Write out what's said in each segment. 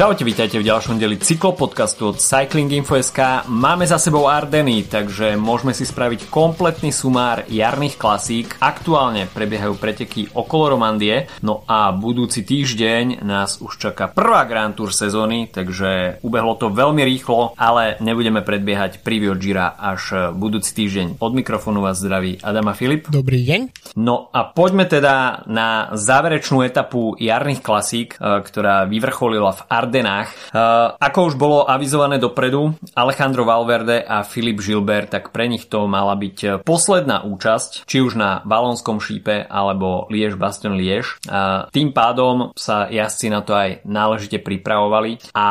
Čaute, vítajte v ďalšom deli cyklopodcastu od Cycling Info.sk. Máme za sebou Ardeny, takže môžeme si spraviť kompletný sumár jarných klasík. Aktuálne prebiehajú preteky okolo Romandie, no a budúci týždeň nás už čaká prvá Grand Tour sezóny, takže ubehlo to veľmi rýchlo, ale nebudeme predbiehať preview Gira až budúci týždeň. Od mikrofónu vás zdraví Adama Filip. Dobrý deň. No a poďme teda na záverečnú etapu jarných klasík, e, ktorá vyvrcholila v Ardeny Ardenách. Uh, ako už bolo avizované dopredu, Alejandro Valverde a Filip Gilbert, tak pre nich to mala byť posledná účasť, či už na Valonskom šípe alebo Liež Baston Liež. Uh, tým pádom sa jazdci na to aj náležite pripravovali a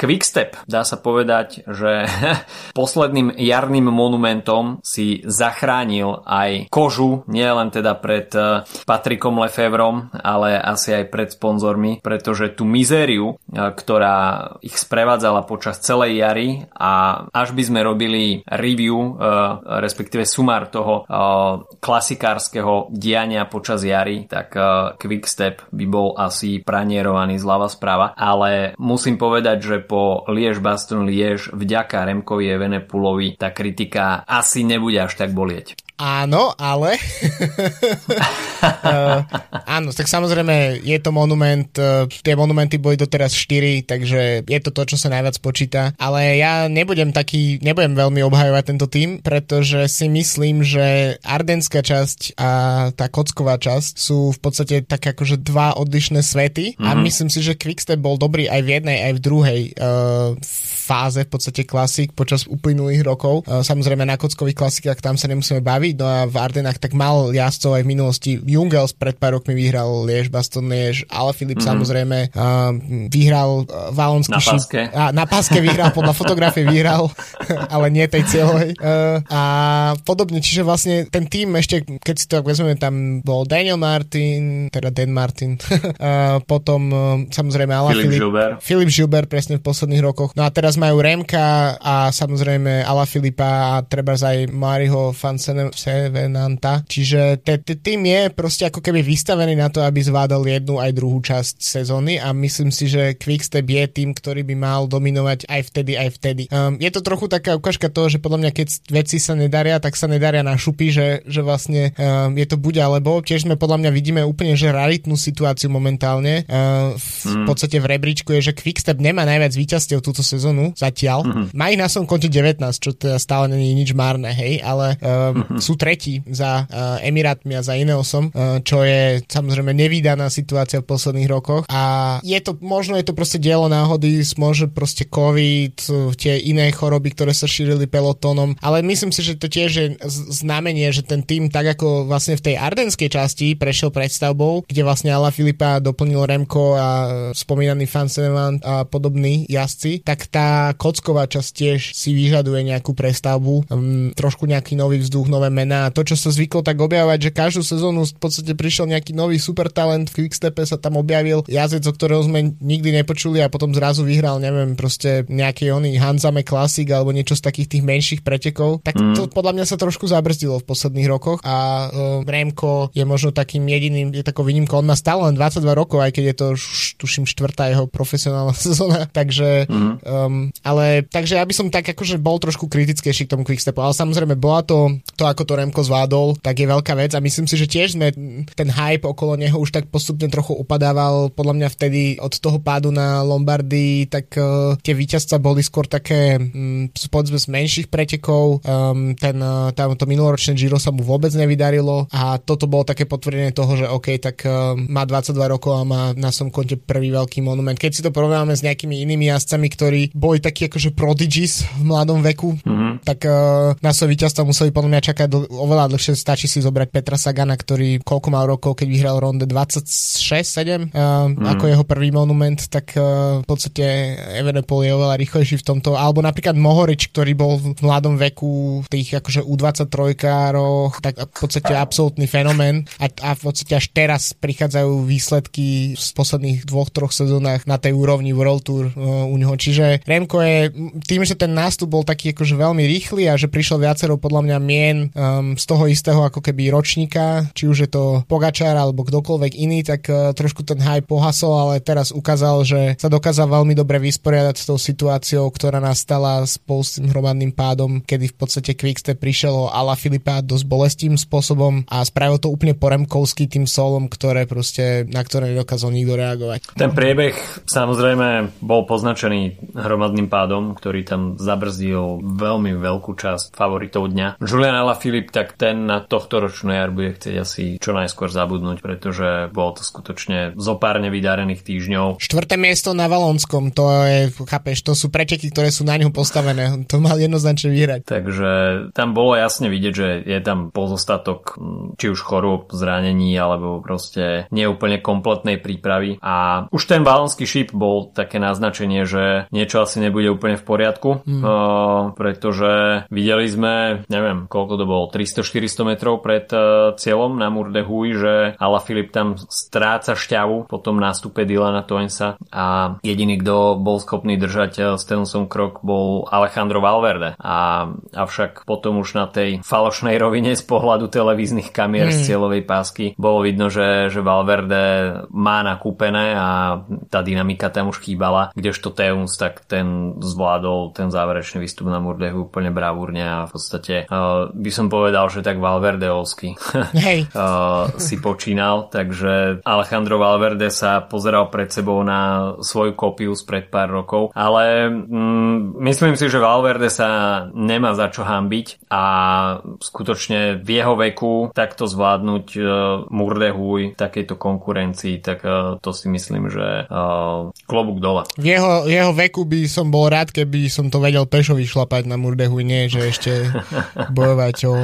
Quickstep dá sa povedať, že posledným jarným monumentom si zachránil aj kožu, nie len teda pred Patrikom Lefevrom, ale asi aj pred sponzormi, pretože tú mizériu, ktorá ich sprevádzala počas celej jary a až by sme robili review, e, respektíve sumár toho e, klasikárskeho diania počas jary, tak e, Quickstep by bol asi pranierovaný zľava správa, ale musím povedať, že po Liež Baston Liež vďaka Remkovi Evenepulovi tá kritika asi nebude až tak bolieť. Áno, ale... uh, áno, tak samozrejme je to monument, uh, tie monumenty boli doteraz 4, takže je to to, čo sa najviac počíta, ale ja nebudem taký, nebudem veľmi obhajovať tento tým, pretože si myslím, že ardenská časť a tá kocková časť sú v podstate tak akože dva odlišné svety mm-hmm. a mhm. myslím si, že Quickstep bol dobrý aj v jednej, aj v druhej uh, fáze v podstate klasik počas uplynulých rokov. Uh, samozrejme na kockových klasikách tam sa nemusíme baviť, no a v Ardenách tak mal jazdcov aj v minulosti. Jungels pred pár rokmi vyhral Liež, Baston Liež, ale Filip mm-hmm. samozrejme uh, vyhral uh, Valonský na páske. A, na páske vyhral, podľa fotografie vyhral, ale nie tej cieľovej. Uh, a podobne, čiže vlastne ten tým ešte, keď si to tak vezmeme, tam bol Daniel Martin, teda Dan Martin, uh, potom uh, samozrejme Ala Filip Žuber. Filip Žuber presne v posledných rokoch. No a teraz majú Remka a samozrejme Ala Filipa a treba aj Mariho Fansene, Sevenanta. Čiže tým je proste ako keby vystavený na to, aby zvládol jednu aj druhú časť sezóny a myslím si, že Quickstep je tým, ktorý by mal dominovať aj vtedy, aj vtedy. Um, je to trochu taká ukážka toho, že podľa mňa keď veci sa nedaria, tak sa nedaria na šupy, že, že vlastne um, je to buď alebo. Tiež sme podľa mňa vidíme úplne, že raritnú situáciu momentálne. Uh, v mm. podstate v rebríčku je, že Quickstep nemá najviac víťazstiev túto sezónu zatiaľ. Mm-hmm. Má ich na svojom konte 19, čo teda stále není nič márne, hej, ale um, mm-hmm. Sú tretí za uh, Emirátmi a za Ineosom, uh, čo je samozrejme nevýdaná situácia v posledných rokoch. A je to, možno je to proste dielo náhody, môže proste COVID, tie iné choroby, ktoré sa šírili pelotónom, ale myslím si, že to tiež je znamenie, že ten tým tak ako vlastne v tej ardenskej časti prešiel predstavbou, kde vlastne Ala Filipa doplnil Remko a spomínaný Fanseneman a podobní jazdci, tak tá kocková časť tiež si vyžaduje nejakú prestavbu, um, trošku nejaký nový vzduch, nové mená. To, čo sa zvyklo tak objavovať, že každú sezónu v podstate prišiel nejaký nový super talent, v Quickstepe sa tam objavil jazdec, o ktorého sme nikdy nepočuli a potom zrazu vyhral, neviem, proste nejaký oný Hanzame Classic alebo niečo z takých tých menších pretekov. Tak mm. to podľa mňa sa trošku zabrzdilo v posledných rokoch a uh, Remko je možno takým jediným, je takou výnimkou. On má stále len 22 rokov, aj keď je to už, tuším štvrtá jeho profesionálna sezóna, takže mm. um, ale takže ja by som tak akože bol trošku kritickejší k tomu Quickstepu, ale samozrejme bola to, to ako to to Remko zvládol, tak je veľká vec a myslím si, že tiež sme ten hype okolo neho už tak postupne trochu upadával. Podľa mňa vtedy od toho pádu na Lombardy, tak uh, tie víťazstva boli skôr také um, povedzme z menších pretekov. Um, ten, uh, tam, to minuloročné Giro sa mu vôbec nevydarilo a toto bolo také potvrdenie toho, že OK, tak uh, má 22 rokov a má na som konte prvý veľký monument. Keď si to porovnáme s nejakými inými jazdcami, ktorí boli takí akože prodigies v mladom veku, mm-hmm. tak uh, na svoje víťazstva museli podľa mňa čakať dl- oveľa dlhšie stačí si zobrať Petra Sagana, ktorý koľko mal rokov, keď vyhral ronde 26-7 uh, mm. ako jeho prvý monument, tak uh, v podstate Evenepoel je oveľa rýchlejší v tomto, alebo napríklad Mohorič, ktorý bol v mladom veku v tých akože U23-károch, tak v podstate absolútny fenomén a, a v podstate až teraz prichádzajú výsledky z posledných dvoch, troch sezónach na tej úrovni World Tour uh, u neho. Čiže Remko je tým, že ten nástup bol taký akože veľmi rýchly a že prišlo viacero podľa mňa mien um, z toho istého ako keby ročníka, či už je to Pogačar alebo kdokoľvek iný, tak uh, trošku ten hype pohasol, ale teraz ukázal, že sa dokázal veľmi dobre vysporiadať s tou situáciou, ktorá nastala spolu s tým hromadným pádom, kedy v podstate Quickstep prišiel o Ala Filipa dosť bolestím spôsobom a spravil to úplne poremkovský tým solom, ktoré proste, na ktoré nedokázal nikto reagovať. Ten priebeh samozrejme bol poznačený hromadným pádom, ktorý tam zabrzdil veľmi veľkú časť favoritov dňa. Julian Alaphilippe, tak ten na tohto ročnú jar bude chcieť asi čo najskôr zabudnúť, pretože bolo to skutočne zopárne vydarených týždňov. Štvrté miesto na Valonskom, to je, chápeš, to sú prečeky, ktoré sú na ňu postavené. To mal jednoznačne vyhrať. Takže tam bolo jasne vidieť, že je tam pozostatok či už chorób, zranení alebo proste neúplne kompletnej prípravy. A už ten valonský šíp bol také naznačenie, že niečo asi nebude úplne v poriadku, mm. uh, pretože videli sme, neviem, koľko to bolo, 300-400 metrov pred uh, cieľom na Murde Huy, že Ala Filip tam stráca šťavu po tom nástupe Dylana Toensa a jediný, kto bol schopný držať uh, Stenosom krok, bol Alejandro Valverde. A, avšak potom už na tej falošnej rovine z pohľadu televíznych kamier mm. z cieľovej pásky bolo vidno, že, že Valverde má nakúpené a tá dynamika tam už chýbala, kdežto Teuns tak ten zvládol ten záverečný výstup na Murdehu úplne bravúrne a v podstate uh, by som povedal, že tak Valverdeovsky hey. uh, si počínal, takže Alejandro Valverde sa pozeral pred sebou na svoju kopiu spred pár rokov, ale mm, myslím si, že Valverde sa nemá za čo hambiť a skutočne v jeho veku takto zvládnuť uh, Murdehuj v takejto konkurencii, tak uh, to si myslím, že uh, klobúk dole. V jeho, jeho veku by som bol rád, keby som to vedel pešo vyšlapať na Murdehu, nie, že ešte bojovať o,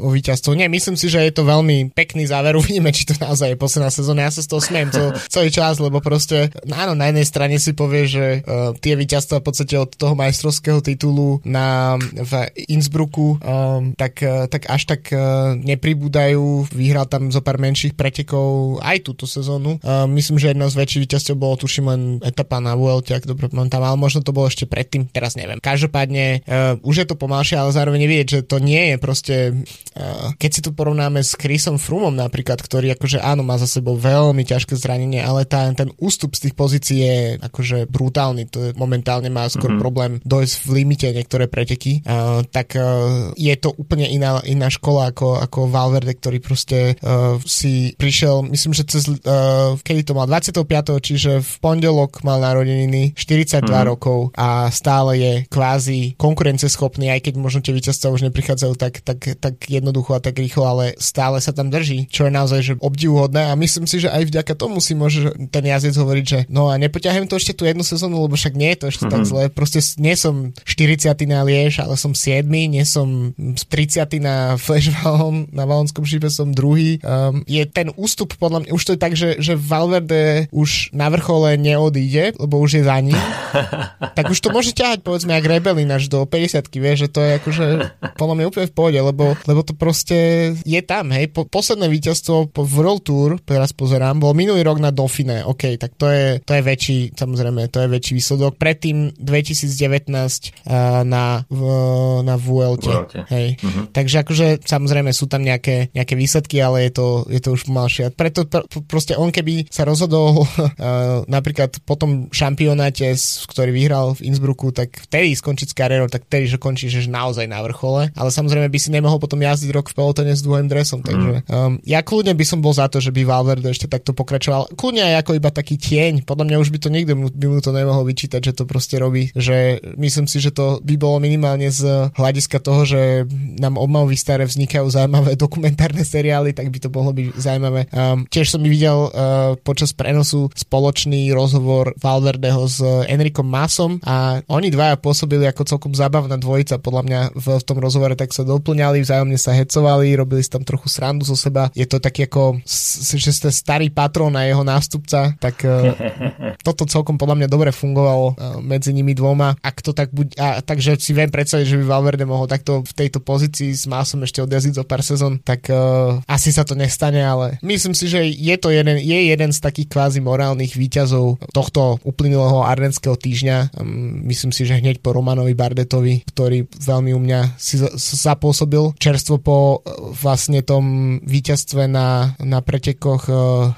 o víťazstvo. Nie, myslím si, že je to veľmi pekný záver. Uvidíme, či to naozaj je posledná sezóna. Ja sa z toho smiem to, celý čas, lebo proste, áno, na jednej strane si povie, že uh, tie víťazstva v podstate od toho majstrovského titulu na, v Innsbrucku um, tak, uh, tak až tak uh, nepribúdajú. Vyhral tam zo pár menších pretekov aj túto sezónu. Uh, myslím, že jedno z väčších víťazstiev bolo tuším len etapa na Vuelte, ak dobre pamätám, ale možno to bolo ešte predtým, teraz neviem. Každopádne uh, už je to pomalšie, ale zároveň vidieť, že to nie je proste, uh, keď si to porovnáme s Chrisom Frumom napríklad, ktorý akože áno, má za sebou veľmi ťažké zranenie, ale tá, ten ústup z tých pozícií je akože brutálny, to je, momentálne má skôr mm-hmm. problém dojsť v limite niektoré preteky, uh, tak uh, je to úplne iná, iná škola ako, ako Valverde, ktorý proste uh, si prišiel, myslím, že cez, uh, kedy to mal, 25. čiže v pondelok mal narodeniny, 42 mm-hmm. rokov a stále je kvázi konkurenceschopný, aj keď možno tie víťazstva už neprichádzajú tak, tak, tak jednoducho a tak rýchlo, ale stále sa tam drží, čo je naozaj že obdivuhodné a myslím si, že aj vďaka tomu si môže ten jazdec hovoriť, že no a nepoťahujem to ešte tú jednu sezónu, lebo však nie je to ešte mm-hmm. tak mhm. zle. Proste nie som 40 na Liež, ale som 7, nie som 30 na Flash Valon, na Valonskom šípe som druhý. Um, je ten ústup podľa mňa, už to je tak, že, že Valverde už na vrchole neodíde, lebo už je za ním. tak už to môže ťahať povedzme ak Rebelin až do 50 vieš, že to je akože podľa mňa úplne v pohode, lebo, lebo to proste je tam, hej. Po, posledné víťazstvo po World Tour, teraz pozerám, bol minulý rok na Dauphine, OK, tak to je, to je väčší, samozrejme, to je väčší výsledok. Predtým 2019 uh, na, v, na Vuelte, hej. Uh-huh. Takže akože samozrejme sú tam nejaké, nejaké výsledky, ale je to, je to už pomalšie. Preto pr- proste on keby sa rozhodol uh, napríklad po tom šampionáte, ktorý vyhral v Innsbrucku, tak vtedy skončiť s kariérou, tak vtedy, že končí, že naozaj na vrchole. Ale samozrejme by si nemohol potom jazdiť rok v pelotone s dvojím dresom. Mm. Takže um, ja kľudne by som bol za to, že by Valverde ešte takto pokračoval. Kľudne aj ako iba taký tieň. Podľa mňa už by to nikto by mu to nemohol vyčítať, že to proste robí. Že myslím si, že to by bolo minimálne z hľadiska toho, že nám obmavy staré vznikajú zaujímavé dokumentárne seriály, tak by to mohlo byť zaujímavé. Um, tiež som mi videl uh, počas prenosu spoločný rozhovor Valverdeho s Enrikom Masom a oni dvaja pôsobili ako celkom zábavná dvojica podľa mňa v, v tom rozhovore, tak sa doplňali, vzájomne sa hecovali, robili si tam trochu srandu zo seba. Je to taký ako, že ste starý patrón a jeho nástupca, tak uh, toto celkom podľa mňa dobre fungovalo uh, medzi nimi dvoma. Ak to tak buď, a, takže si viem predstaviť, že by Valverde mohol takto v tejto pozícii s Másom ešte odjazdiť zo pár sezón, tak uh, asi sa to nestane, ale myslím si, že je to jeden, je jeden z takých kvázi morálnych výťazov tohto uplynulého ardenského týždňa. Um, myslím si, že hneď po Romanovi Bardetovi, ktorý veľmi u mňa si zapôsobil čerstvo po vlastne tom víťazstve na, na pretekoch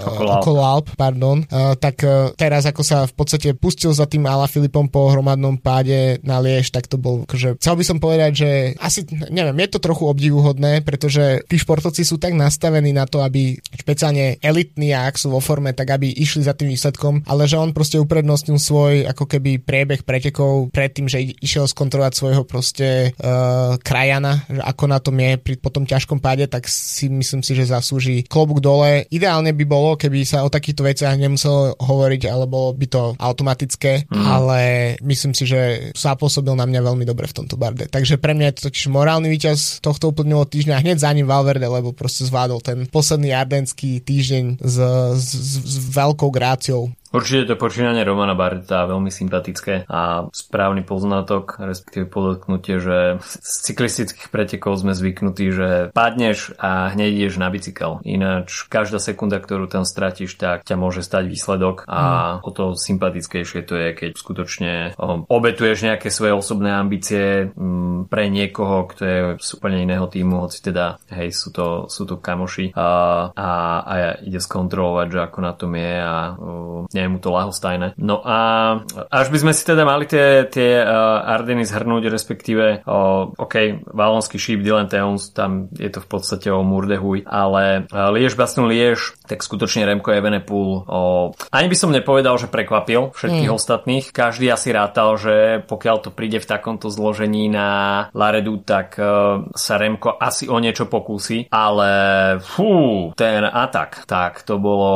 okolo Alp, pardon, tak teraz ako sa v podstate pustil za tým Ala Filipom po hromadnom páde na Liež, tak to bol, že chcel by som povedať, že asi, neviem, je to trochu obdivuhodné, pretože tí športovci sú tak nastavení na to, aby špeciálne elitní a ak sú vo forme, tak aby išli za tým výsledkom, ale že on proste uprednostnil svoj ako keby priebeh pretekov pred tým, že išiel skontrolovať svojho proste uh, krajana, že ako na tom je pri po tom ťažkom páde, tak si myslím si, že zaslúži klobúk dole. Ideálne by bolo, keby sa o takýchto veciach nemuselo hovoriť, alebo by to automatické, mm. ale myslím si, že zapôsobil na mňa veľmi dobre v tomto barde. Takže pre mňa je to totiž morálny víťaz tohto uplynulého týždňa, hneď za ním Valverde, lebo proste zvládol ten posledný ardenský týždeň s, s, s veľkou gráciou. Určite to počínanie Romana Barta veľmi sympatické a správny poznatok, respektíve podotknutie, že z cyklistických pretekov sme zvyknutí, že padneš a hneď ideš na bicykel. Ináč každá sekunda, ktorú tam stratíš, tak ťa môže stať výsledok a mm. o to sympatickejšie to je, keď skutočne obetuješ nejaké svoje osobné ambície mm, pre niekoho, kto je z úplne iného týmu, hoci teda hej, sú to, sú to kamoši a, a, a ide skontrolovať, že ako na tom je a nie je mu to lahostajné. No a až by sme si teda mali tie, tie uh, Ardeny zhrnúť, respektíve uh, OK, Valonský šíp, Dylan Teuns, tam je to v podstate o Murdehuj, ale uh, Liež Baston Liež, tak skutočne Remko Evenepoel uh, ani by som nepovedal, že prekvapil všetkých mm. ostatných. Každý asi rátal, že pokiaľ to príde v takomto zložení na Laredu, tak uh, sa Remko asi o niečo pokúsi, ale fú, ten atak, tak to bolo,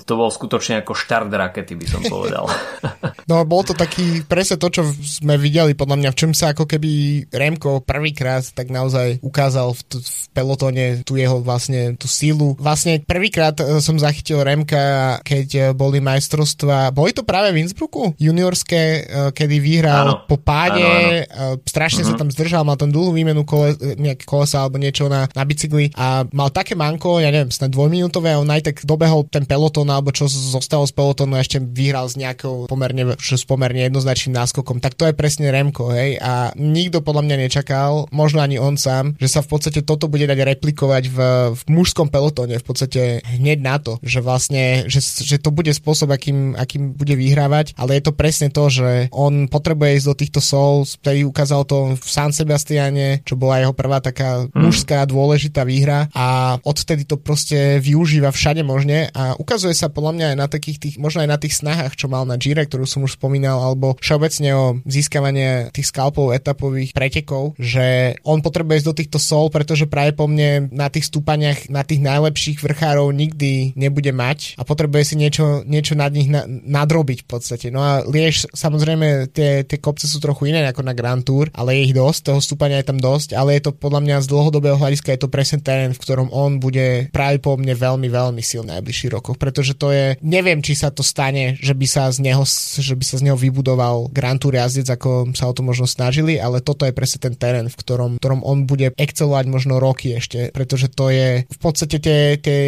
to bolo skutočne ako štart štart rakety, by som povedal. no, bol to taký presne to, čo sme videli, podľa mňa, v čom sa ako keby Remko prvýkrát tak naozaj ukázal v, t- v pelotone tú jeho vlastne tú sílu. Vlastne prvýkrát e, som zachytil Remka, keď e, boli majstrovstva, boli to práve v Innsbrucku, juniorské, e, kedy vyhral áno. po páde, áno, áno. strašne uh-huh. sa mhm. tam zdržal, mal tam dlhú výmenu kole, nejaké kolesa alebo niečo na, na bicykli a mal také manko, ja neviem, snad dvojminútové a on aj tak dobehol ten peloton alebo čo zostalo z pelotonu Hamiltonu ešte vyhral s nejakou pomerne, s pomerne jednoznačným náskokom, tak to je presne Remko, hej, a nikto podľa mňa nečakal, možno ani on sám, že sa v podstate toto bude dať replikovať v, v mužskom pelotóne, v podstate hneď na to, že vlastne, že, že to bude spôsob, akým, akým bude vyhrávať, ale je to presne to, že on potrebuje ísť do týchto Souls, ktorý ukázal to v San Sebastiane, čo bola jeho prvá taká mm. mužská dôležitá výhra a odtedy to proste využíva všade možne a ukazuje sa podľa mňa aj na takých tých možno aj na tých snahách, čo mal na Gire, ktorú som už spomínal, alebo všeobecne o získavanie tých skalpov etapových pretekov, že on potrebuje ísť do týchto sol, pretože práve po mne na tých stúpaniach, na tých najlepších vrchárov nikdy nebude mať a potrebuje si niečo, niečo nad nich na, nadrobiť v podstate. No a Liež, samozrejme, tie, tie kopce sú trochu iné ako na Grand Tour, ale je ich dosť, toho stúpania je tam dosť, ale je to podľa mňa z dlhodobého hľadiska je to presne terén, v ktorom on bude práve po mne veľmi, veľmi silný najbližších rokoch, pretože to je, neviem, či sa to stane, že by sa z neho, že by sa z neho vybudoval Grand Tour jazdec, ako sa o to možno snažili, ale toto je presne ten terén, v ktorom, v ktorom on bude excelovať možno roky ešte, pretože to je v podstate tie, tie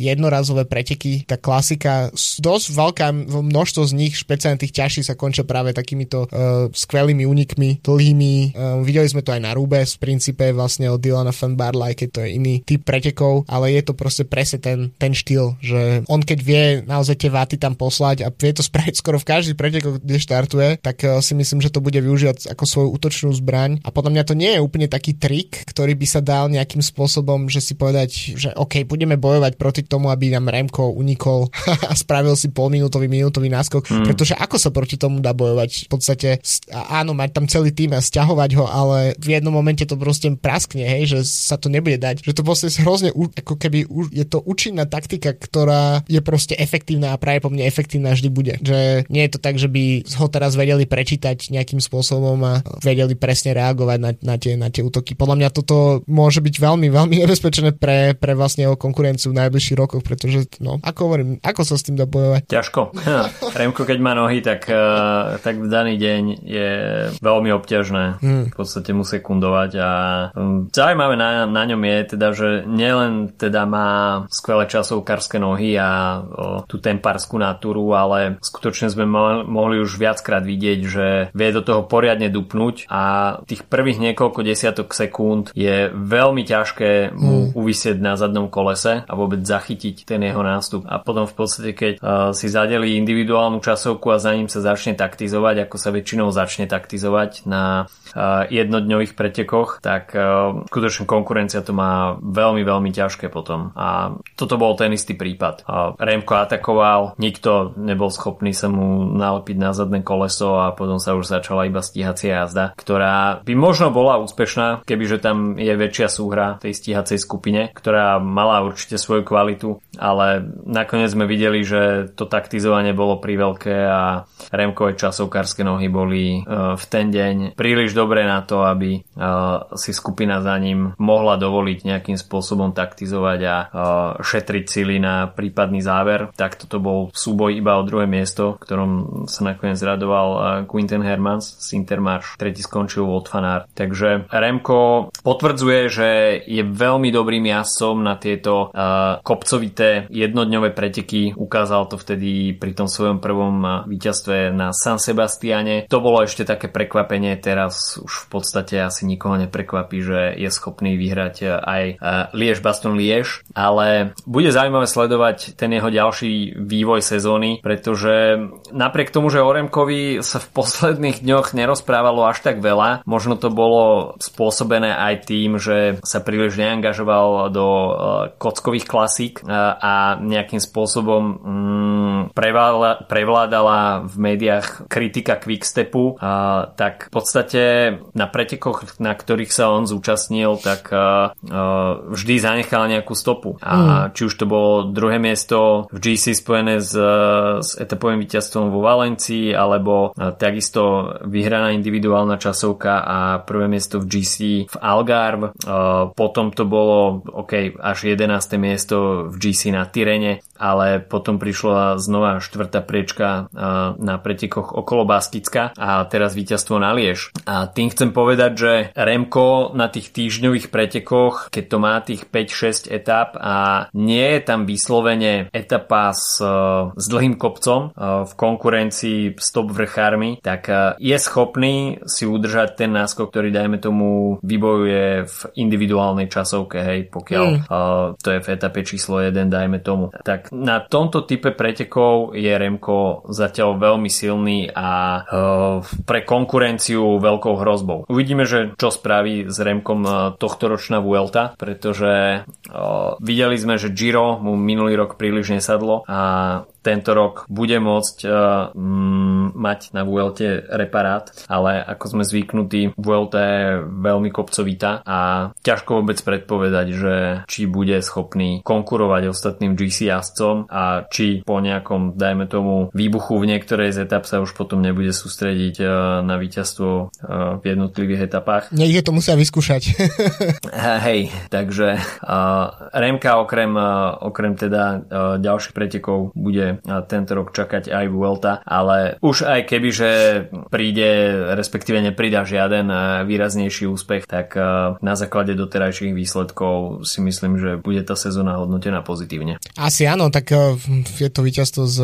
jednorazové preteky, tá klasika, dosť veľká množstvo z nich, špeciálne tých ťažších sa končia práve takýmito uh, skvelými únikmi, dlhými. Uh, videli sme to aj na Rube v princípe vlastne od Dylana Van Barley, keď to je iný typ pretekov, ale je to proste presne ten, ten štýl, že on keď vie naozaj tie váty tam poslať a vie to spraviť skoro v každý pretek, kde štartuje, tak eh, si myslím, že to bude využívať ako svoju útočnú zbraň. A podľa mňa to nie je úplne taký trik, ktorý by sa dal nejakým spôsobom, že si povedať, že OK, budeme bojovať proti tomu, aby nám Remko unikol a spravil si polminútový, minútový náskok, mm. pretože ako sa proti tomu dá bojovať? V podstate áno, mať tam celý tým a stiahovať ho, ale v jednom momente to proste praskne, hej, že sa to nebude dať. Že to proste hrozne, ako keby je to účinná taktika, ktorá je proste efektívna a práve po mne efektívna vždy bude. Že nie je to tak, že by ho teraz vedeli prečítať nejakým spôsobom a vedeli presne reagovať na, na, tie, na tie útoky. Podľa mňa toto môže byť veľmi, veľmi nebezpečné pre, pre vlastne jeho konkurenciu v najbližších rokoch, pretože, no, ako hovorím, ako sa s tým dá bojovať? Ťažko. Remko, keď má nohy, tak, uh, tak v daný deň je veľmi obťažné hmm. v podstate mu sekundovať a um, zaujímavé na, na ňom je teda, že nielen teda má skvelé časovkárske nohy a o, tú tempa etapárskú natúru, ale skutočne sme mohli už viackrát vidieť, že vie do toho poriadne dupnúť a tých prvých niekoľko desiatok sekúnd je veľmi ťažké mu mm. uvisieť na zadnom kolese a vôbec zachytiť ten jeho nástup. A potom v podstate, keď uh, si zadeli individuálnu časovku a za ním sa začne taktizovať, ako sa väčšinou začne taktizovať na uh, jednodňových pretekoch, tak uh, skutočne konkurencia to má veľmi, veľmi ťažké potom. A toto bol ten istý prípad. Uh, Remko atakoval, nikto nebol schopný sa mu nalepiť na zadné koleso a potom sa už začala iba stíhacia jazda, ktorá by možno bola úspešná, kebyže tam je väčšia súhra tej stíhacej skupine, ktorá mala určite svoju kvalitu, ale nakoniec sme videli, že to taktizovanie bolo priveľké a Remkové časovkárske nohy boli uh, v ten deň príliš dobré na to, aby uh, si skupina za ním mohla dovoliť nejakým spôsobom taktizovať a uh, šetriť sily na prípadný záver. Tak toto bol súboj iba o druhé miesto, v ktorom sa nakoniec radoval uh, Quinten Hermans z Intermarš. Tretí skončil Wout van. Takže Remko potvrdzuje, že je veľmi dobrým jazdcom na tieto uh, kopcovité jednodňové preteky. Ukázal to vtedy pri tom svojom prvom víťazstve na San Sebastiane. To bolo ešte také prekvapenie, teraz už v podstate asi nikoho neprekvapí, že je schopný vyhrať aj Liež Baston Liež, ale bude zaujímavé sledovať ten jeho ďalší vývoj sezóny, pretože napriek tomu, že Oremkovi sa v posledných dňoch nerozprávalo až tak veľa, možno to bolo spôsobené aj tým, že sa príliš neangažoval do kockových klasík a nejakým spôsobom mm, prevládala v médiách kritika Quickstepu, tak v podstate na pretekoch, na ktorých sa on zúčastnil, tak vždy zanechal nejakú stopu. A mm. či už to bolo druhé miesto v GC spojené s, s etapovým víťazstvom vo Valencii, alebo takisto vyhraná individuálna časovka a prvé miesto v GC v Algarve. Potom to bolo OK, až 11. miesto v GC na Tyrene, ale potom prišla znova štvrtá priečka na pretekoch okolo Baskicka a teraz víťazstvo na Liež. A tým chcem povedať, že Remko na tých týždňových pretekoch, keď to má tých 5-6 etap a nie je tam vyslovene etapa s, s dlhým kopcom v konkurencii s top vrchármi, tak je schopný si udržať ten náskok, ktorý dajme tomu vybojuje v individuálnej časovke, hej, pokiaľ mm. to je v etape číslo 1, dajme tomu. Tak na tomto type pretekov je Remko zatiaľ veľmi silný a pre konkurenciu veľkou hrozbou. Uvidíme, že čo spraví s Remkom uh, tohto ročná Vuelta, pretože videli sme, že Giro mu minulý rok príliš nesadlo a 아, tento rok bude môcť uh, mať na Vuelte reparát, ale ako sme zvyknutí, Vuelta je veľmi kopcovita a ťažko vôbec predpovedať, že či bude schopný konkurovať ostatným GC jazdcom a či po nejakom, dajme tomu, výbuchu v niektorej z etap sa už potom nebude sústrediť uh, na víťazstvo uh, v jednotlivých etapách. Niekde to musia vyskúšať. Hej, takže uh, Remka okrem, uh, okrem teda uh, ďalších pretekov bude tento rok čakať aj Vuelta, ale už aj keby, že príde, respektíve nepridá žiaden e, výraznejší úspech, tak e, na základe doterajších výsledkov si myslím, že bude tá sezóna hodnotená pozitívne. Asi áno, tak e, je to víťazstvo z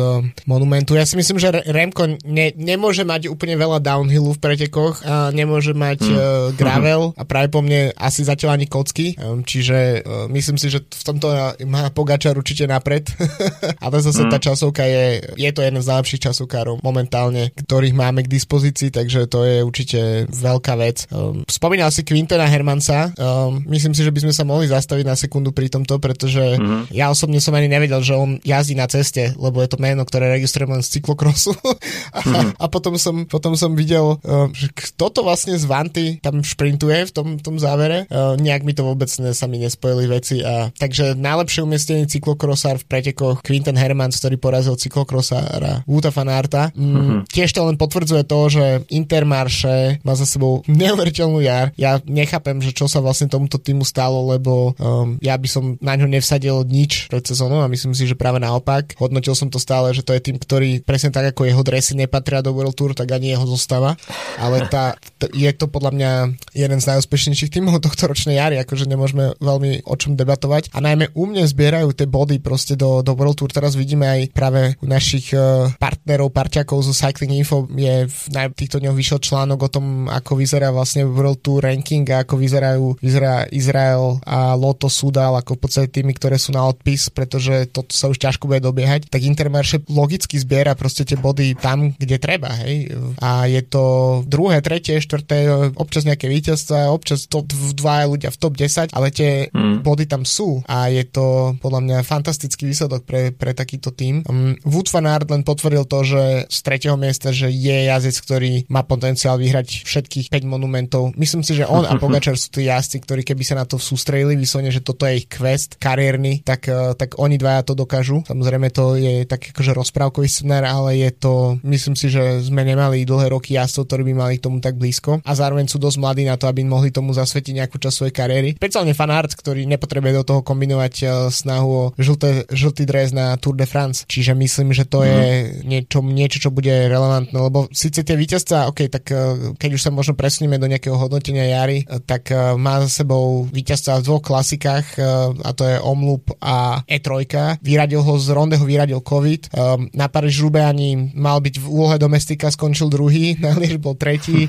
Monumentu. Ja si myslím, že Remko ne, nemôže mať úplne veľa downhillu v pretekoch, a nemôže mať hmm. gravel a práve po mne asi zatiaľ ani kocky, čiže myslím si, že v tomto má Pogačar určite napred, ale zase hmm. tá čas časovka je, je to jeden z najlepších časovkárov momentálne, ktorých máme k dispozícii, takže to je určite veľká vec. Um, spomínal si Quintena Hermansa, um, myslím si, že by sme sa mohli zastaviť na sekundu pri tomto, pretože mm-hmm. ja osobne som ani nevedel, že on jazdí na ceste, lebo je to meno, ktoré registrujem len z cyklokrosu. a, mm-hmm. a potom som, potom som videl, uh, že kto to vlastne z Vanty tam šprintuje v tom, tom závere. Uh, nejak mi to vôbec ne, sa mi nespojili veci. A, takže najlepšie umiestnený cyklokrosár v pretekoch Quinten Hermans, ktorý porazil cyklokrosára Wuta Fanarta. Mm, mm-hmm. Tiež to len potvrdzuje to, že Intermarše má za sebou neuveriteľnú jar. Ja nechápem, že čo sa vlastne tomuto týmu stalo, lebo um, ja by som na ňo nevsadil nič pred sezónou a myslím si, že práve naopak. Hodnotil som to stále, že to je tým, ktorý presne tak ako jeho dresy nepatria do World Tour, tak ani jeho zostava. Ale tá, t- je to podľa mňa jeden z najúspešnejších týmov tohto ročnej jary, akože nemôžeme veľmi o čom debatovať. A najmä u mne zbierajú tie body proste do, do World Tour. Teraz vidíme aj práve u našich partnerov, parťakov zo Cycling Info je v týchto dňoch vyšiel článok o tom, ako vyzerá vlastne World Tour ranking a ako vyzerajú, vyzerá Izrael a Loto Sudal ako v podstate tými, ktoré sú na odpis, pretože to sa už ťažko bude dobiehať, tak Intermarché logicky zbiera proste tie body tam, kde treba, hej. A je to druhé, tretie, štvrté, občas nejaké víťazstva, občas top 2 ľudia v top 10, ale tie mm. body tam sú a je to podľa mňa fantastický výsledok pre, pre takýto tým. Um, Wood van Aert len potvrdil to, že z tretieho miesta, že je jazdec, ktorý má potenciál vyhrať všetkých 5 monumentov. Myslím si, že on a Pogačar sú tí jazdci, ktorí keby sa na to sústrelili, vyslovene, že toto je ich quest kariérny, tak, eh, tak oni dvaja to dokážu. Samozrejme to je tak akože rozprávkový scenár, ale je to, myslím si, že sme nemali dlhé roky jazdcov, ktorí by mali tomu tak blízko a zároveň sú dosť mladí na to, aby mohli tomu zasvetiť nejakú časť svojej kariéry. Špeciálne fanart, ktorý nepotrebuje do toho kombinovať eh, snahu o žlté, žltý dres na Tour de France. Čiže myslím, že to mm. je niečo, niečo, čo bude relevantné, lebo síce tie víťazstva, OK, tak eh, keď už sa možno presunieme do nejakého hodnotenia jary, tak má za sebou víťazstva v dvoch klasikách a to je Omloop a E3. Vyradil ho z Rondeho, vyradil COVID. Na Paríž Žube ani mal byť v úlohe domestika, skončil druhý, na Liež bol tretí,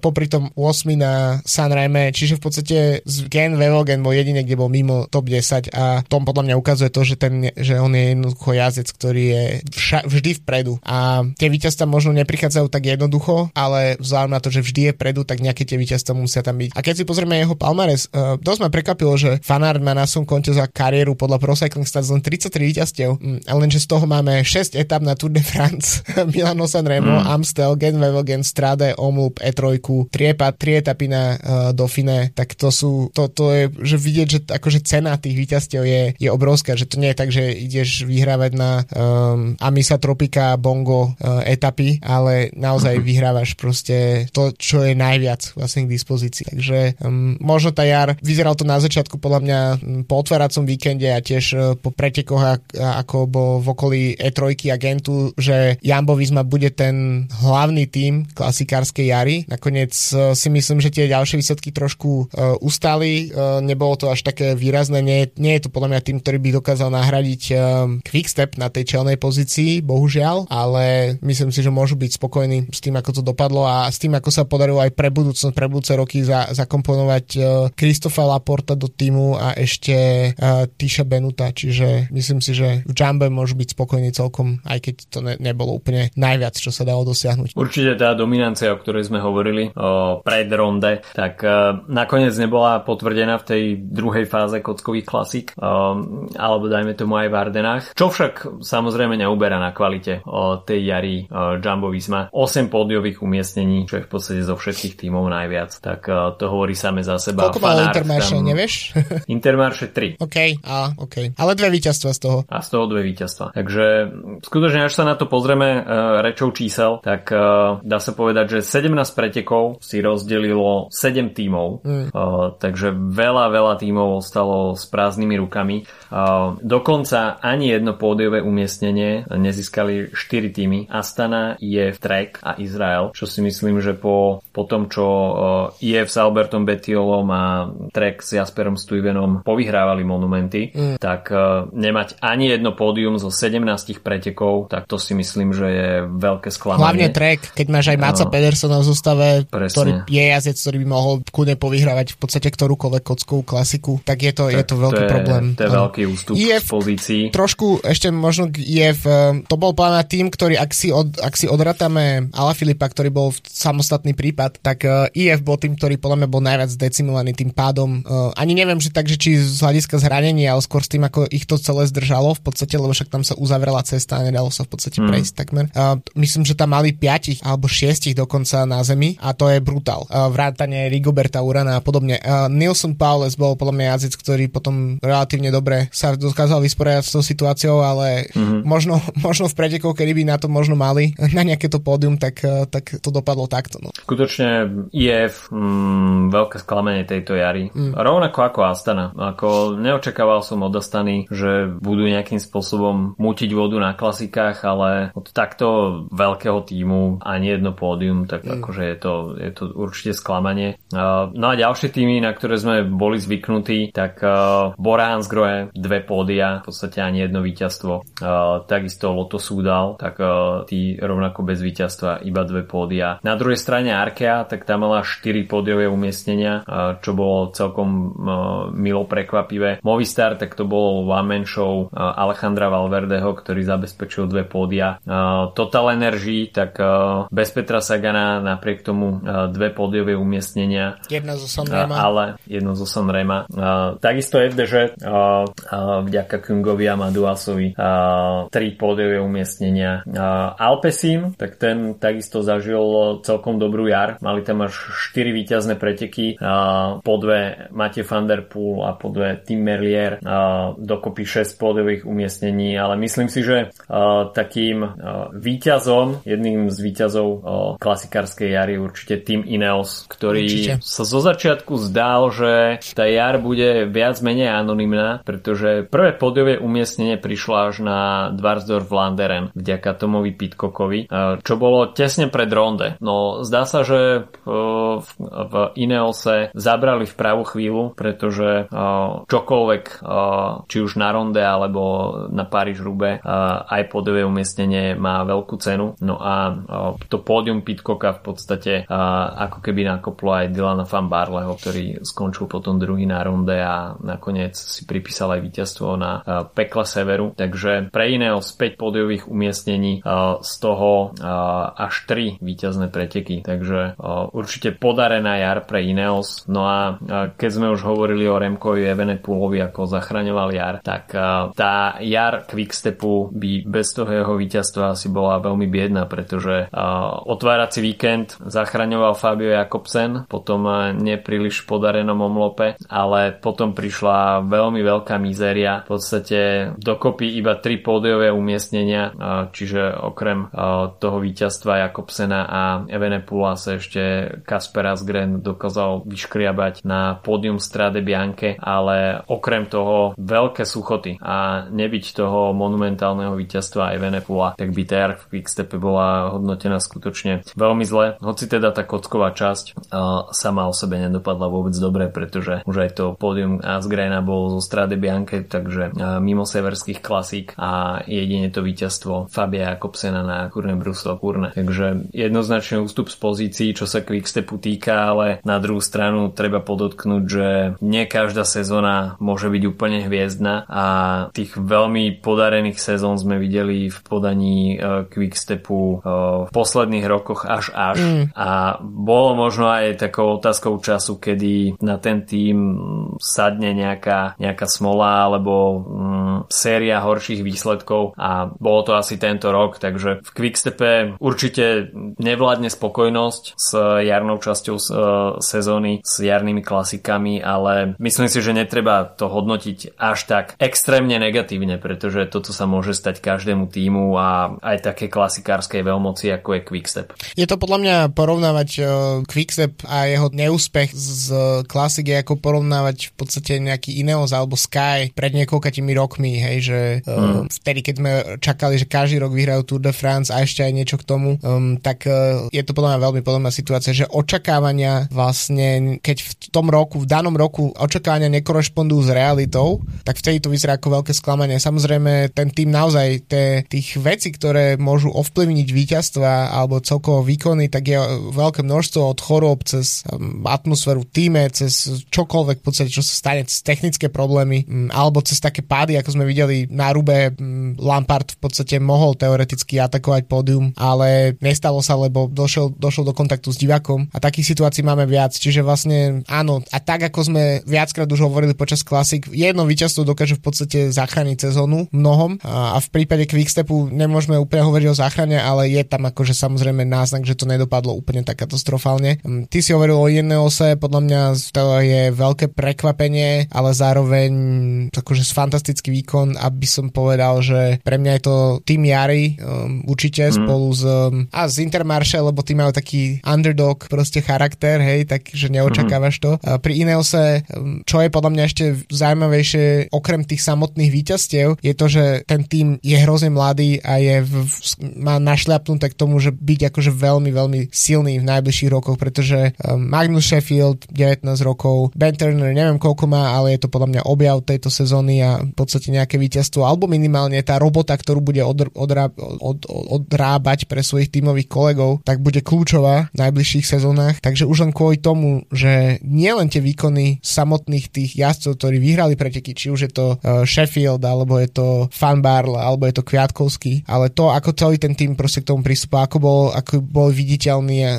popri tom 8 na San Reme, čiže v podstate z Gen Velogen bol jediný, kde bol mimo top 10 a tom podľa mňa ukazuje to, že, ten, že on je jednoducho jazdec, ktorý je vša, vždy vpredu a tie víťazstva možno neprichádzajú tak jednoducho, ale vzhľadom na to, že vždy je vpredu, tak nejaké tie víťazstva musia tam byť. A keď si pozrieme jeho palmares, uh, dosť ma prekvapilo, že Fanard má na svojom konte za kariéru podľa Pro Cycling Stats len 33 víťazstiev, mm, lenže z toho máme 6 etap na Tour de France, Milano San Remo, mm. Amstel, Genwevelgen, Strade, Omloop, E3, 3, 3 etapy na uh, Dauphine, tak to sú, to, to je, že vidieť, že akože cena tých víťazstiev je, je obrovská, že to nie je tak, že ideš vyhrávať na um, Amisa Tropika, Bongo uh, etapy, ale naozaj mm-hmm. vyhrávaš proste to, čo je najviac vlastne k dispozícii. Takže um, možno tá jar, vyzeral to na začiatku podľa mňa po otváracom víkende a tiež e, po pretekoch ako bol v okolí E3 a Gentu, že Jambo Visma bude ten hlavný tým klasikárskej jary. Nakoniec e, si myslím, že tie ďalšie výsledky trošku uh, ustali, uh, nebolo to až také výrazné, nie, nie je to podľa mňa tým, ktorý by dokázal nahradiť uh, Quickstep na tej čelnej pozícii, bohužiaľ, ale myslím si, že môžu byť spokojní s tým, ako to dopadlo a s tým, ako sa podarilo aj pre budúcnosť, pre budúce roky za, zakomponovať Kristofa uh, Laporta do týmu a ešte uh, Tisha Benuta, čiže myslím si, že v Jumbe môžu byť spokojní celkom, aj keď to ne, nebolo úplne najviac, čo sa dalo dosiahnuť. Určite tá dominancia, o ktorej sme hovorili o pred ronde, tak uh, nakoniec nebola potvrdená v tej druhej fáze kockových klasík, uh, alebo dajme tomu aj v Ardenách, čo však samozrejme neuberá na kvalite tej jary uh, Jumbo Visma. 8 pódiových umiestnení, čo je v podstate zo všetkých tímov najviac, tak to hovorí same za seba. Koľko mal Intermarché, nevieš? Intermarché 3. OK, a OK. Ale dve víťazstva z toho. A z toho dve víťazstva. Takže skutočne, až sa na to pozrieme uh, rečou čísel, tak uh, dá sa povedať, že 17 pretekov si rozdelilo 7 tímov. Mm. Uh, takže veľa, veľa tímov ostalo s prázdnymi rukami. Dokonca ani jedno pódiové umiestnenie nezískali 4 týmy. Astana, IF, Trek a Izrael, čo si myslím, že po, po tom, čo IF s Albertom Betiolom a Trek s Jasperom Stuyvenom povyhrávali monumenty, mm. tak uh, nemať ani jedno pódium zo 17 pretekov, tak to si myslím, že je veľké sklamanie. Hlavne Trek, keď máš aj Maca no, Pedersona v zostave, Presne. ktorý je jazdec, ktorý by mohol kudne povyhrávať v podstate ktorúkoľvek kockovú klasiku, tak je to, tak je to veľký to je, problém. To je veľký ústup IF, z pozícií. Trošku ešte možno IF, eh, to bol plán tým, ktorý, ak si, od, ak si odratame Ala Filipa, ktorý bol samostatný prípad, tak eh, IF bol tým, ktorý podľa mňa bol najviac decimovaný tým pádom. Uh, ani neviem, že takže či z hľadiska zranenia, ale skôr s tým, ako ich to celé zdržalo v podstate, lebo však tam sa uzavrela cesta a nedalo sa v podstate mm. prejsť takmer. Myslím, že tam mali piatich alebo šiestich dokonca na zemi a to je brutál. Vrátanie Rigoberta Urana a podobne. Nilson Paules bol podľa mňa jazyc, ktorý potom relatívne dobre sa dokázal vysporiadať s tou situáciou, ale mm. možno, možno v pretekoch, kedy by na to možno mali na nejaké to pódium, tak, uh, tak to dopadlo takto. No. Skutočne IF mm, veľké sklamenie tejto jary. Mm. Rovnako ako Astana. Ako neočakával som od Astany, že budú nejakým spôsobom mutiť vodu na klasikách, ale od takto veľkého týmu ani jedno pódium, tak mm. akože je to, je to určite sklamanie. No a ďalšie týmy, na ktoré sme boli zvyknutí, tak Bora Hansgrohe, dve pódia, v podstate ani jedno víťazstvo. Takisto Lotus Udal, tak tí rovnako bez víťazstva iba dve pódia. Na druhej strane Arkea, tak tam mala 4 pódiové umiestnenia, čo bolo celkom milo prekvapivé. Movistar, tak to bolo one man show Alejandra Valverdeho, ktorý zabezpečil dve pódia. Total Energy, tak bez Petra Sagana napriek tomu dve pódiové umiestnenia. Jedna zo Sanrema. Ale jedno zo Sanrema. Takisto FDŽ vďaka Kungovi a Maduasovi tri pódiové umiestnenia. Alpesim, tak ten takisto zažil celkom dobrú jar. Mali tam až 4 víťazné preteky. Po dve Matej van der Poel a po dve Tim Merlier. Dokopy 6 pódiových umiestnení, ale myslím si, že takým víťazom, jedným z víťazov klasikárskej jary určite Team Ineos, ktorý určite. sa zo začiatku zdal, že tá jar bude viac menej anonimná, pretože prvé pódiové umiestnenie prišlo až na Dvarsdorf Landeren vďaka Tomovi Pitcockovi, čo bolo tesne pred ronde. No zdá sa, že v Ineose zabrali v pravú chvíľu, pretože čokoľvek, či už na ronde alebo na Paríž Rube, aj pódiové umiestnenie má veľkú cenu. No a to pódium Pitcocka v podstate ako keby nakoplo aj Dylana Van Barleho, ktorý skončil potom druhý na ronde a nakoniec si pripísal aj víťazstvo na pekle severu. Takže pre iného 5 pódiových umiestnení, z toho až 3 víťazné preteky. Takže určite podarená jar pre Ineos. No a keď sme už hovorili o Remkovi Evenepoolovi, ako zachraňoval jar, tak tá jar Quickstepu by bez toho jeho víťazstva asi bola veľmi biedna, pretože otvárací víkend zachraňoval Fabio Jakobsen, potom nepríliš podarenom omlope, ale potom prišla veľmi veľká mizéria. V podstate dokopy iba tri pódiové umiestnenia, čiže okrem toho víťazstva Jakobsena a Evenepula sa ešte Kasper Asgren dokázal vyškriabať na pódium Strade Bianche, ale okrem toho veľké suchoty a nebyť toho monumentálneho víťazstva Evenepula, tak by TR v Quickstepe bola hodnotená skutočne veľmi zle. Hoci teda tá kocková časť sama o sebe nedopadla vôbec dobre, pretože už aj to pódium Asgrena bol zo Strade Bianche, takže mimo severských klasík a jedine to víťazstvo Fabia Jakobsena na Kurne Brusel Kurne. Takže jednoznačne ústup z pozícií, čo sa Quickstepu týka, ale na druhú stranu treba podotknúť, že nie každá sezóna môže byť úplne hviezdna a tých veľmi podarených sezón sme videli v podaní uh, Quickstepu uh, v posledných rokoch až až mm. a bolo možno aj takou otázkou času, kedy na ten tým sadne nejaká, nejaká smola alebo séria horších výsledkov a bolo to asi tento rok, takže v Quickstepe určite nevládne spokojnosť s jarnou časťou uh, sezóny, s jarnými klasikami, ale myslím si, že netreba to hodnotiť až tak extrémne negatívne, pretože toto sa môže stať každému týmu a aj také klasikárskej veľmoci, ako je Quickstep. Je to podľa mňa porovnávať uh, Quickstep a jeho neúspech z klasiky ako porovnávať v podstate nejaký Ineos alebo Sky pred niekoľkatými rokmi, hej, že uh, mm. vtedy, keď sme čakali, že každý rok vyhrajú Tour de France a ešte aj niečo k tomu, um, tak uh, je to podľa mňa veľmi podobná situácia, že očakávania vlastne, keď v tom roku, v danom roku očakávania nekorešpondujú s realitou, tak vtedy to vyzerá ako veľké sklamanie. Samozrejme, ten tým naozaj te, tých vecí, ktoré môžu ovplyvniť víťazstva alebo celkovo výkony, tak je veľké množstvo od chorób cez um, atmosféru týme, cez čokoľvek v podstate, čo sa stane, cez technické problémy um, alebo cez také pády, ako sme videli na Rube, Lampard v podstate mohol teoreticky atakovať pódium, ale nestalo sa, lebo došiel, došiel do kontaktu s divákom a takých situácií máme viac, čiže vlastne áno, a tak ako sme viackrát už hovorili počas klasik, jedno víťazstvo dokáže v podstate zachrániť sezónu mnohom a, v prípade Quickstepu nemôžeme úplne hovoriť o záchrane, ale je tam akože samozrejme náznak, že to nedopadlo úplne tak katastrofálne. Ty si hovoril o Ineose, podľa mňa to je veľké prekvapenie, ale zároveň akože fantastický výkon, aby som povedal, že pre mňa je to tým Jari um, určite mm. spolu s um, a s Intermarše, lebo tí majú taký underdog proste charakter, hej, takže neočakávaš to. A pri Ineose, um, čo je podľa mňa ešte zaujímavejšie, okrem tých samotných víťazstiev, je to, že ten tým je hrozne mladý a je v, v, má našľapnuté k tomu, že byť akože veľmi, veľmi silný v najbližších rokoch, pretože um, Magnus Sheffield 19 rokov, Ben Turner neviem koľko má, ale je to podľa mňa objav tejto sezóny a v podstate nejaké víťazstvo, alebo minimálne tá robota, ktorú bude od, odrá, od, od, odrábať pre svojich tímových kolegov, tak bude kľúčová v najbližších sezónach. Takže už len kvôli tomu, že nie len tie výkony samotných tých jazdcov, ktorí vyhrali preteky, či už je to uh, Sheffield, alebo je to Fan Barl, alebo je to Kviatkovský, ale to, ako celý ten tým proste k tomu prístupu, ako bol, ako bol viditeľný, um,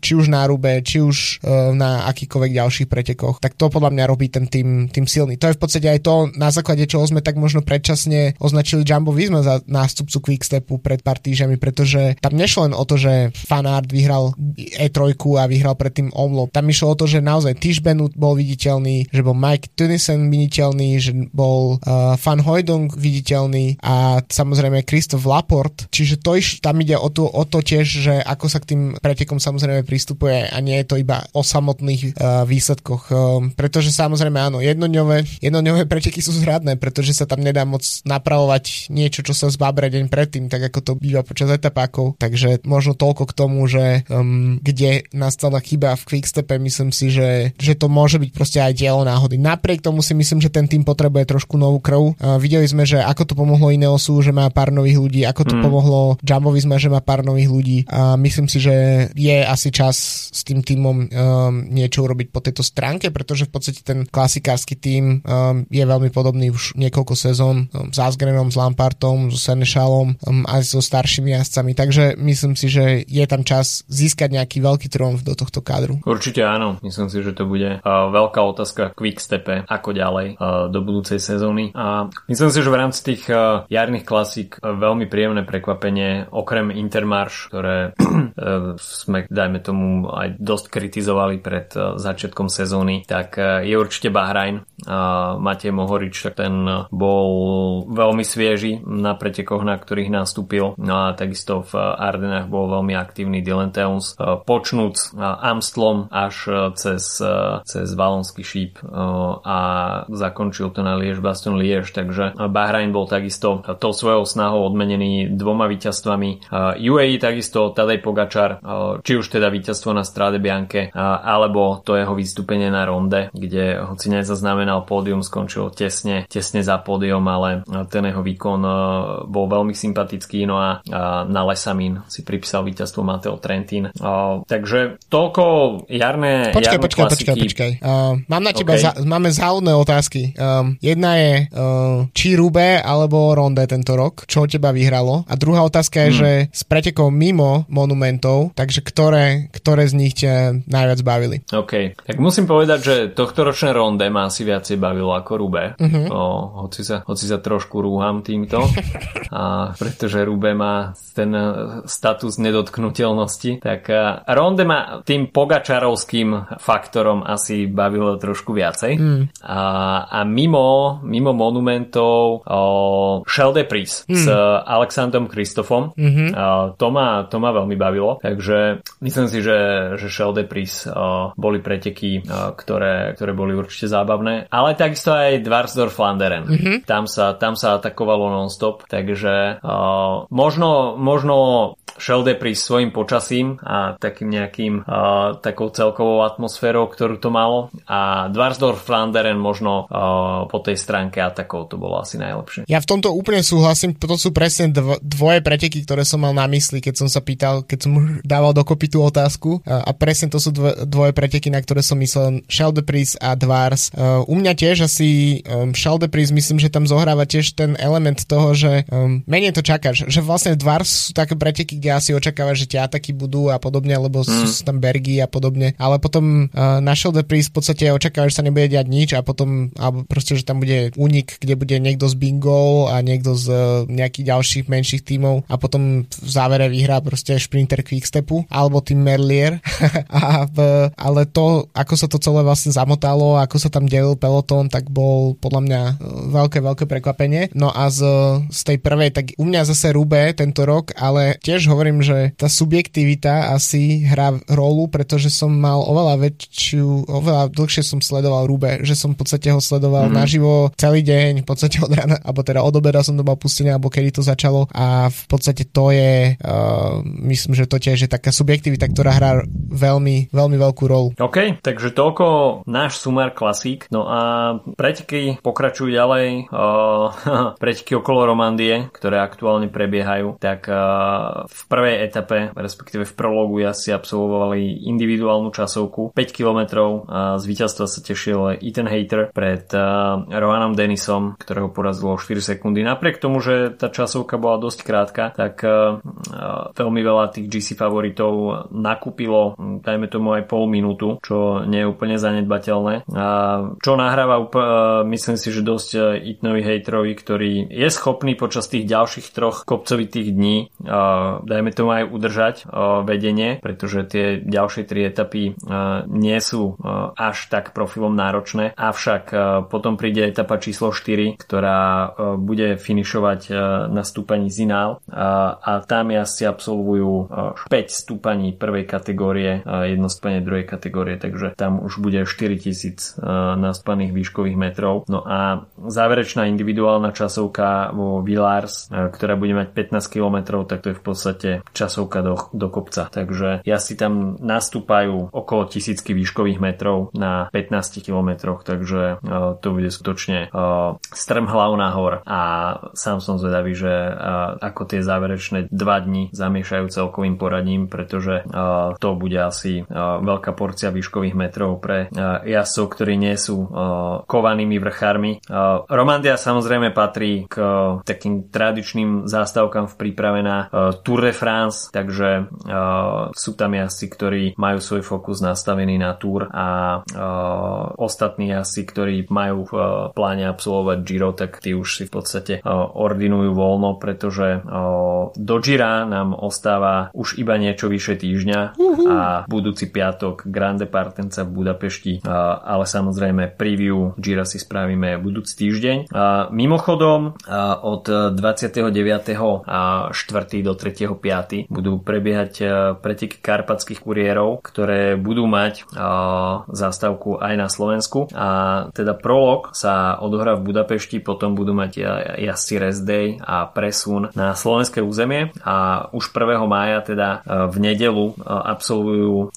či už na Rube, či už uh, na akýkoľvek ďalších pretekoch, tak to podľa mňa robí ten tým, tým silný. To je v podstate aj to, na základe čoho sme tak možno predčasne označili Jumbo Visma za nástupcu Quickstepu pred pár týždňami, pretože tam nešlo len o to, že Fanart vyhral E3 a vyhral predtým Omlop. Tam išlo o to, že naozaj Tish Bennett bol viditeľný, že bol Mike Tunison viditeľný, že bol uh, Fan Hojdong viditeľný a samozrejme Christoph Laport. Čiže to iš, tam ide o to, o to tiež, že ako sa k tým pretekom samozrejme pristupuje a nie je to iba o samotných uh, výsledkoch. Uh, pretože samozrejme áno, jednodňové, jednodňové preteky sú zradné, pretože sa tam nedá moc napravovať niečo, čo sa zbabre deň predtým, tak ako to býva počas etapákov. Takže možno toľko k tomu, že um, kde nastala chyba v Quickstepe, myslím si, že, že to môže byť proste aj dielo náhody. Napriek tomu si myslím, že ten tým potrebuje trošku novú krv. Uh, videli sme, že ako to pomohlo Ineosu, že má pár nových ľudí, ako to mm. pomohlo Jumbovi sme, že má pár nových ľudí a myslím si, že je asi čas s tým týmom um, niečo urobiť po tejto stránke, pretože v podstate ten klasikársky tým um, je veľmi podobný už niekoľko sezón um, s Asgrenom, s Lampartom, so Senešalom um, aj so staršími jazdcami, takže myslím si, že je tam čas získať nejaký veľký tromf do tohto kádru. Určite áno, myslím si, že to bude uh, veľká otázka Quickstepe, ako ďalej uh, do budúcej sezóny a myslím si, že v rámci tých uh, jarných klasík veľmi príjemné prekvapenie, okrem Intermarš, ktoré sme, dajme tomu, aj dosť kritizovali pred začiatkom sezóny, tak je určite Bahrajn. Matej Mohorič, tak ten bol veľmi svieži na pretekoch, na ktorých nastúpil. No a takisto v Ardenách bol veľmi aktívny Dylan Teuns, počnúc Amstlom až cez, cez Valonský šíp a zakončil to na Liež Baston Liež, takže Bahrain bol takisto tou svojou snahou odmenený dvoma víťazstvami. UAE takisto Tadej Pogačar, či už teda víťazstvo na Strade Bianche, alebo to jeho vystúpenie na Ronde, kde hoci nezaznamenal pódium, skončil tesne, tesne za pódium, ale ten jeho výkon e, bol veľmi sympatický, no a na Lesamín si pripísal víťazstvo Mateo Trentin. E, takže toľko jarné Počkaj, počkaj, klasiky. počkaj, počkaj. Uh, mám na teba, okay. za, máme záhodné otázky. Um, jedna je, uh, či Rube alebo Ronde tento rok, čo teba vyhralo? A druhá otázka je, hmm. že s pretekou mimo monumentov, takže ktoré, ktoré z nich ťa najviac bavili? OK. Tak musím povedať, že tohto ročné Ronde ma asi viacej bavilo ako Rube. Uh-huh. O, hoci, sa, hoci sa trošku rúham týmto. A pretože Rube má ten e, status nedotknutelnosti, tak e, Ronde ma tým pogačarovským faktorom asi bavilo trošku viacej. Mm. A, a mimo, mimo monumentov o, Shell Pris mm. s Alexandrom Kristofom, mm-hmm. to, ma, to ma veľmi bavilo. Takže myslím si, že, že Shell Pris o, boli preteky, o, ktoré, ktoré boli určite zábavné. Ale takisto aj Dvarsdorf Flanderen. Mm-hmm. Tam, sa, tam sa atakovalo non-stop, takže o, možno, možno Shelde pri svojim počasím a takým nejakým uh, takou celkovou atmosférou, ktorú to malo a Dvarsdorf Flanderen možno uh, po tej stránke atakov to bolo asi najlepšie. Ja v tomto úplne súhlasím, to sú presne dv- dvoje preteky, ktoré som mal na mysli, keď som sa pýtal, keď som dával dokopy tú otázku uh, a presne to sú dv- dvoje preteky, na ktoré som myslel Sheldepris a Dvars. Uh, u mňa tiež asi um, Sheldepris myslím, že tam zohráva tiež ten element toho, že um, menej to čakáš, že vlastne Dvars sú také preteky, kde asi očakávaš, že tie ataky budú a podobne, lebo mm. sú tam bergy a podobne, ale potom uh, našiel The Priest v podstate očakávaš, že sa nebude diať nič a potom, alebo proste, že tam bude únik, kde bude niekto z Bingo a niekto z uh, nejakých ďalších menších tímov a potom v závere vyhrá proste šprinter Quickstepu alebo tým Merlier a v, ale to, ako sa to celé vlastne zamotalo, ako sa tam delil peloton, tak bol podľa mňa e, veľké, veľké prekvapenie. No a z, z tej prvej, tak u mňa zase Rube tento rok, ale tiež hovorím, že tá subjektivita asi hrá rolu, pretože som mal oveľa väčšiu, oveľa dlhšie som sledoval Rube, že som v podstate ho sledoval mm-hmm. naživo celý deň, v podstate od rána, alebo teda od obeda som to mal pustené, alebo kedy to začalo a v podstate to je, uh, myslím, že to tiež je taká subjektivita, ktorá hrá veľmi, veľmi veľkú rolu. OK, takže toľko náš sumár klasík. No a preteky pokračujú ďalej. preteky okolo Romandie, ktoré aktuálne prebiehajú, tak v prvej etape, respektíve v prologu si absolvovali individuálnu časovku 5 km a z víťazstva sa tešil Ethan Hater pred Rohanom Denisom, ktorého porazilo 4 sekundy. Napriek tomu, že tá časovka bola dosť krátka, tak veľmi veľa tých GC favoritov nakúpilo, dajme tomu aj pol minútu, čo nie je úplne zanedbateľné. A čo nahráva, myslím si, že dosť Itnovi Haterovi, ktorý je schopný počas tých ďalších troch kopcovitých dní, dajme tomu aj udržať vedenie, pretože tie ďalšie tri etapy nie sú až tak profilom náročné. Avšak potom príde etapa číslo 4, ktorá bude finišovať na stúpaní Zinál a tam jazdci absolvujú 5 stúpaní prvej kategórie jedno stúpanie druhej kategórie, takže tam už bude 4000 naspaných výškových metrov. No a záverečná individuálna časovka vo Villars, ktorá bude mať 15 km, tak to je v podstate časovka do, do kopca. Takže ja si tam nastúpajú okolo tisícky výškových metrov na 15 km, takže to bude skutočne strm hlav nahor a sám som zvedavý, že ako tie záverečné dva dni zamiešajú celkovým poradím, pretože to bude asi veľká porcia výškových metrov pre jazdcov, ktorí nie sú kovanými vrchármi. Romandia samozrejme patrí k takým tradičným zástavkám v príprave na Tour de France, takže sú tam jazdci, ktorí majú svoj fokus nastavený na Tour a ostatní jazdci, ktorí majú v pláne absolvovať Giro, tak tí už si v podstate ordinujú voľno, pretože do Gira nám ostáva už iba niečo vyše týždňa a budúci piatok Grande Partenca v Budapešti, ale samozrejme preview Gira si spravíme budúci týždeň. Mimochodom od 29. 4. do 3. 5. budú prebiehať preteky karpatských kuriérov, ktoré budú mať zástavku aj na Slovensku a teda prolog sa odohrá v Budapešti, potom budú mať jazdci rest day a presun na slovenské územie a už 1. mája teda v nedelu absolvujú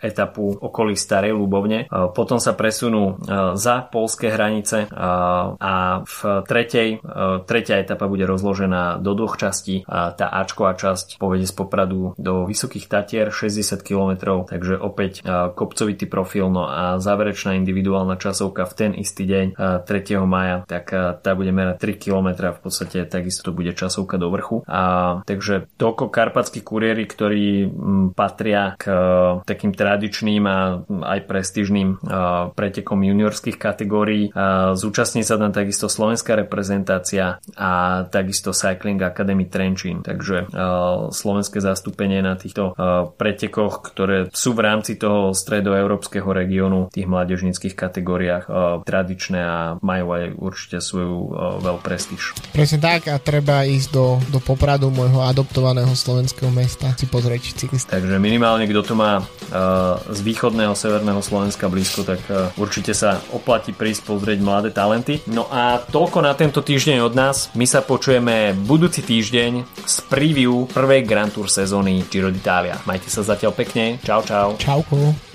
etapu okolí Starej Ľubovne. Potom sa presunú za polské hranice a v tretej, tretia etapa bude rozložená do dvoch častí. Tá Ačková časť povede z Popradu do Vysokých Tatier 60 km, takže opäť kopcovitý profil, no a záverečná individuálna časovka v ten istý deň 3. maja, tak tá bude merať 3 km, v podstate takisto to bude časovka do vrchu. A, takže toľko karpatskí kuriéry, ktorí patria k takým tradičným a aj prestížným pretekom juniorských kategórií. Zúčastní sa tam takisto slovenská reprezentácia a takisto Cycling Academy Trenčín. Takže slovenské zastúpenie na týchto pretekoch, ktoré sú v rámci toho stredoeurópskeho regiónu, tých mládežnických kategóriách tradičné a majú aj určite svoju veľ prestíž. Presne tak a treba ísť do, do Popradu, môjho adoptovaného slovenského mesta, si pozrieť cyklista. Takže minimálne, kto to má z východného, severného Slovenska blízko, tak uh, určite sa oplatí prísť pozrieť mladé talenty. No a toľko na tento týždeň od nás. My sa počujeme budúci týždeň z preview prvej Grand Tour sezóny Giro d'Italia. Majte sa zatiaľ pekne. Čau, čau. Čauko.